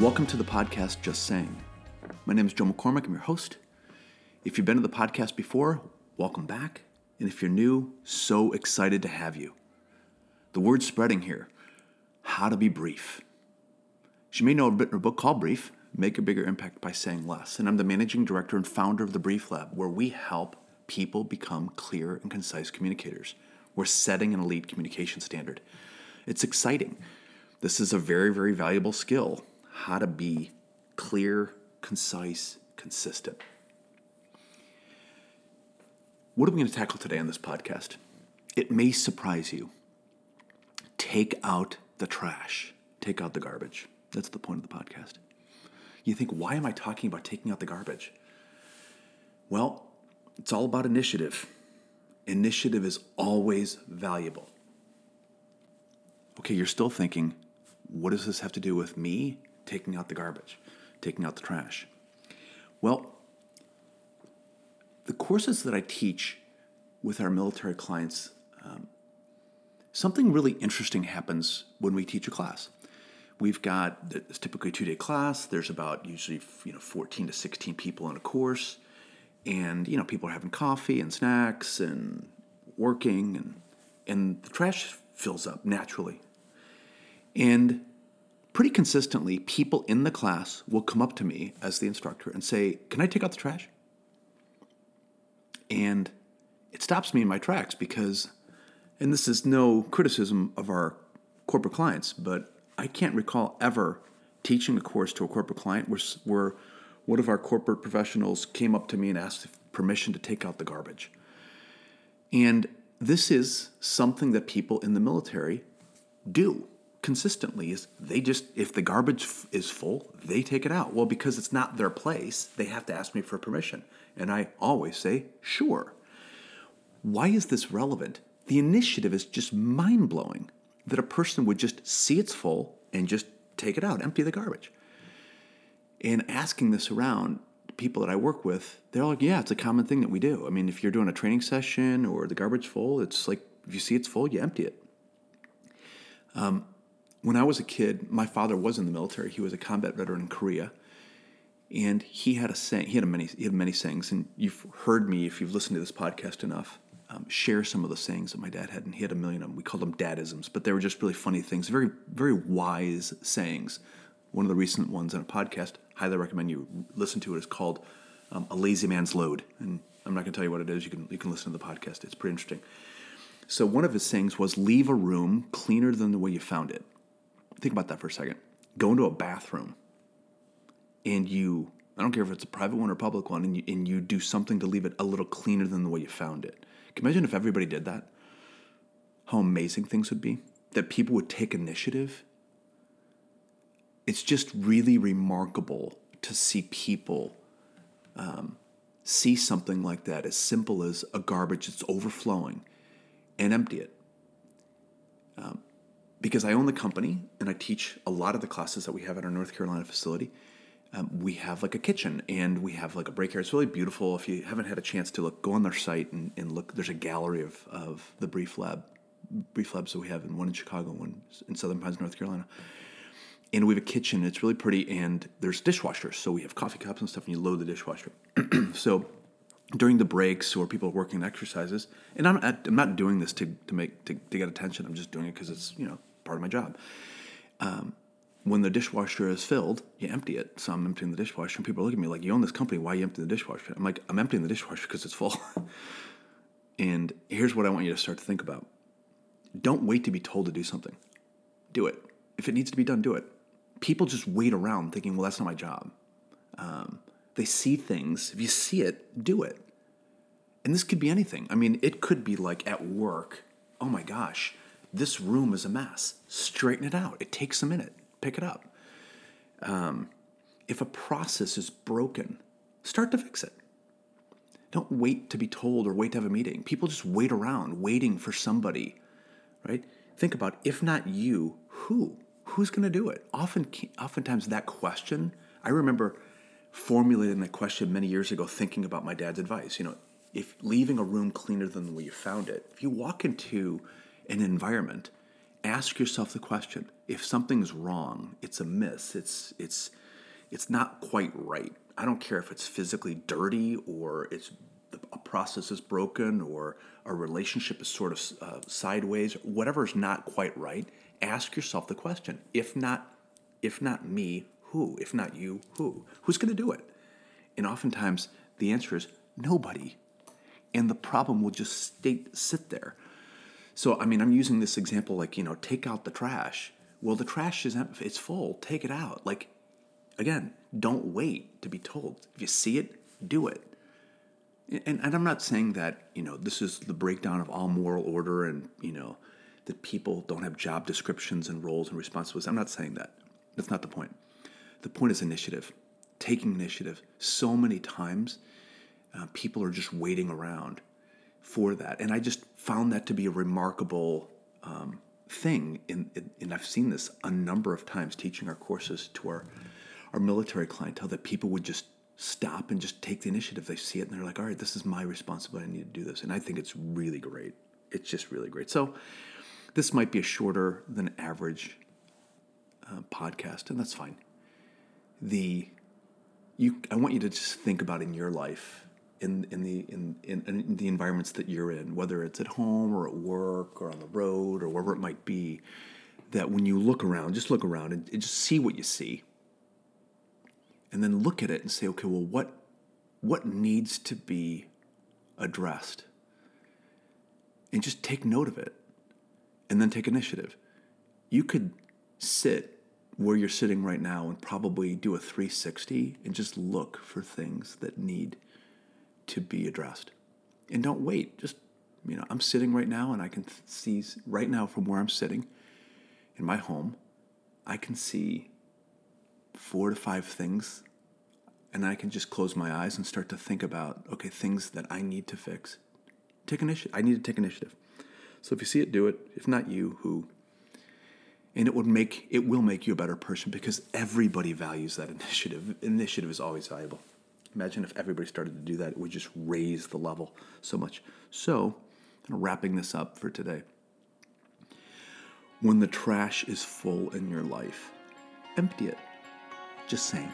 Welcome to the podcast Just Saying. My name is Joe McCormack. I'm your host. If you've been to the podcast before, welcome back. And if you're new, so excited to have you. The word's spreading here how to be brief. She may know, I've written a book called Brief Make a Bigger Impact by Saying Less. And I'm the managing director and founder of the Brief Lab, where we help people become clear and concise communicators. We're setting an elite communication standard. It's exciting. This is a very, very valuable skill how to be clear, concise, consistent. What are we going to tackle today on this podcast? It may surprise you. Take out the trash, take out the garbage. That's the point of the podcast. You think, why am I talking about taking out the garbage? Well, it's all about initiative. Initiative is always valuable. Okay, you're still thinking, what does this have to do with me taking out the garbage, taking out the trash? Well, the courses that I teach with our military clients, um, something really interesting happens when we teach a class. We've got it's typically a two day class. There's about usually you know 14 to 16 people in a course, and you know people are having coffee and snacks and working, and and the trash fills up naturally. And pretty consistently, people in the class will come up to me as the instructor and say, Can I take out the trash? And it stops me in my tracks because, and this is no criticism of our corporate clients, but I can't recall ever teaching a course to a corporate client where, where one of our corporate professionals came up to me and asked permission to take out the garbage. And this is something that people in the military do consistently is they just if the garbage f- is full they take it out. Well because it's not their place they have to ask me for permission. And i always say sure. Why is this relevant? The initiative is just mind-blowing that a person would just see it's full and just take it out empty the garbage. And asking this around people that i work with they're like yeah it's a common thing that we do. I mean if you're doing a training session or the garbage full it's like if you see it's full you empty it. Um, when I was a kid, my father was in the military. He was a combat veteran in Korea, and he had a saying. He had a many. He had many sayings, and you've heard me if you've listened to this podcast enough. Um, share some of the sayings that my dad had, and he had a million of them. We called them dadisms, but they were just really funny things, very, very wise sayings. One of the recent ones on a podcast, highly recommend you listen to it, is called um, "A Lazy Man's Load," and I'm not going to tell you what it is. You can you can listen to the podcast. It's pretty interesting. So one of his sayings was, "Leave a room cleaner than the way you found it." Think about that for a second. Go into a bathroom and you, I don't care if it's a private one or public one, and you, and you do something to leave it a little cleaner than the way you found it. Can you imagine if everybody did that? How amazing things would be? That people would take initiative. It's just really remarkable to see people um, see something like that, as simple as a garbage that's overflowing, and empty it. Um, because I own the company and I teach a lot of the classes that we have at our North Carolina facility. Um, we have like a kitchen and we have like a break area. It's really beautiful. If you haven't had a chance to look, go on their site and, and look. There's a gallery of, of the Brief Lab, Brief Labs that we have, and one in Chicago, one in Southern Pines, North Carolina. And we have a kitchen. It's really pretty, and there's dishwashers. So we have coffee cups and stuff, and you load the dishwasher. so during the breaks or people are working exercises, and I'm, I'm not doing this to, to make to, to get attention. I'm just doing it because it's you know part of my job. Um, when the dishwasher is filled, you empty it. So I'm emptying the dishwasher, and people look at me like, "You own this company. Why are you emptying the dishwasher?" I'm like, "I'm emptying the dishwasher because it's full." and here's what I want you to start to think about: Don't wait to be told to do something. Do it. If it needs to be done, do it. People just wait around thinking, "Well, that's not my job." Um, they see things. If you see it, do it. And this could be anything. I mean, it could be like at work. Oh my gosh, this room is a mess. Straighten it out. It takes a minute. Pick it up. Um, if a process is broken, start to fix it. Don't wait to be told or wait to have a meeting. People just wait around, waiting for somebody, right? Think about if not you, who? Who's going to do it? Often, oftentimes, that question. I remember formulating that question many years ago, thinking about my dad's advice. You know, if leaving a room cleaner than the way you found it, if you walk into an environment ask yourself the question if something's wrong it's amiss it's it's it's not quite right. I don't care if it's physically dirty or it's a process is broken or a relationship is sort of uh, sideways whatever is not quite right ask yourself the question if not if not me who? If not you who? Who's going to do it? And oftentimes the answer is nobody. And the problem will just stay, sit there so, I mean, I'm using this example like, you know, take out the trash. Well, the trash is it's full. Take it out. Like again, don't wait to be told. If you see it, do it. And, and I'm not saying that, you know, this is the breakdown of all moral order and, you know, that people don't have job descriptions and roles and responsibilities. I'm not saying that. That's not the point. The point is initiative, taking initiative. So many times, uh, people are just waiting around for that. And I just found that to be a remarkable um, thing. In, in, and I've seen this a number of times teaching our courses to our, our military clientele that people would just stop and just take the initiative. They see it and they're like, all right, this is my responsibility. I need to do this. And I think it's really great. It's just really great. So this might be a shorter than average uh, podcast, and that's fine. The you, I want you to just think about in your life in in the in, in, in the environments that you're in, whether it's at home or at work or on the road or wherever it might be, that when you look around, just look around and, and just see what you see, and then look at it and say, okay, well, what what needs to be addressed, and just take note of it, and then take initiative. You could sit where you're sitting right now and probably do a 360 and just look for things that need to be addressed. And don't wait. Just, you know, I'm sitting right now and I can see right now from where I'm sitting in my home, I can see four to five things. And I can just close my eyes and start to think about, okay, things that I need to fix. Take initiative. I need to take initiative. So if you see it, do it. If not you, who? And it would make it will make you a better person because everybody values that initiative. Initiative is always valuable. Imagine if everybody started to do that, it would just raise the level so much. So, wrapping this up for today. When the trash is full in your life, empty it. Just saying.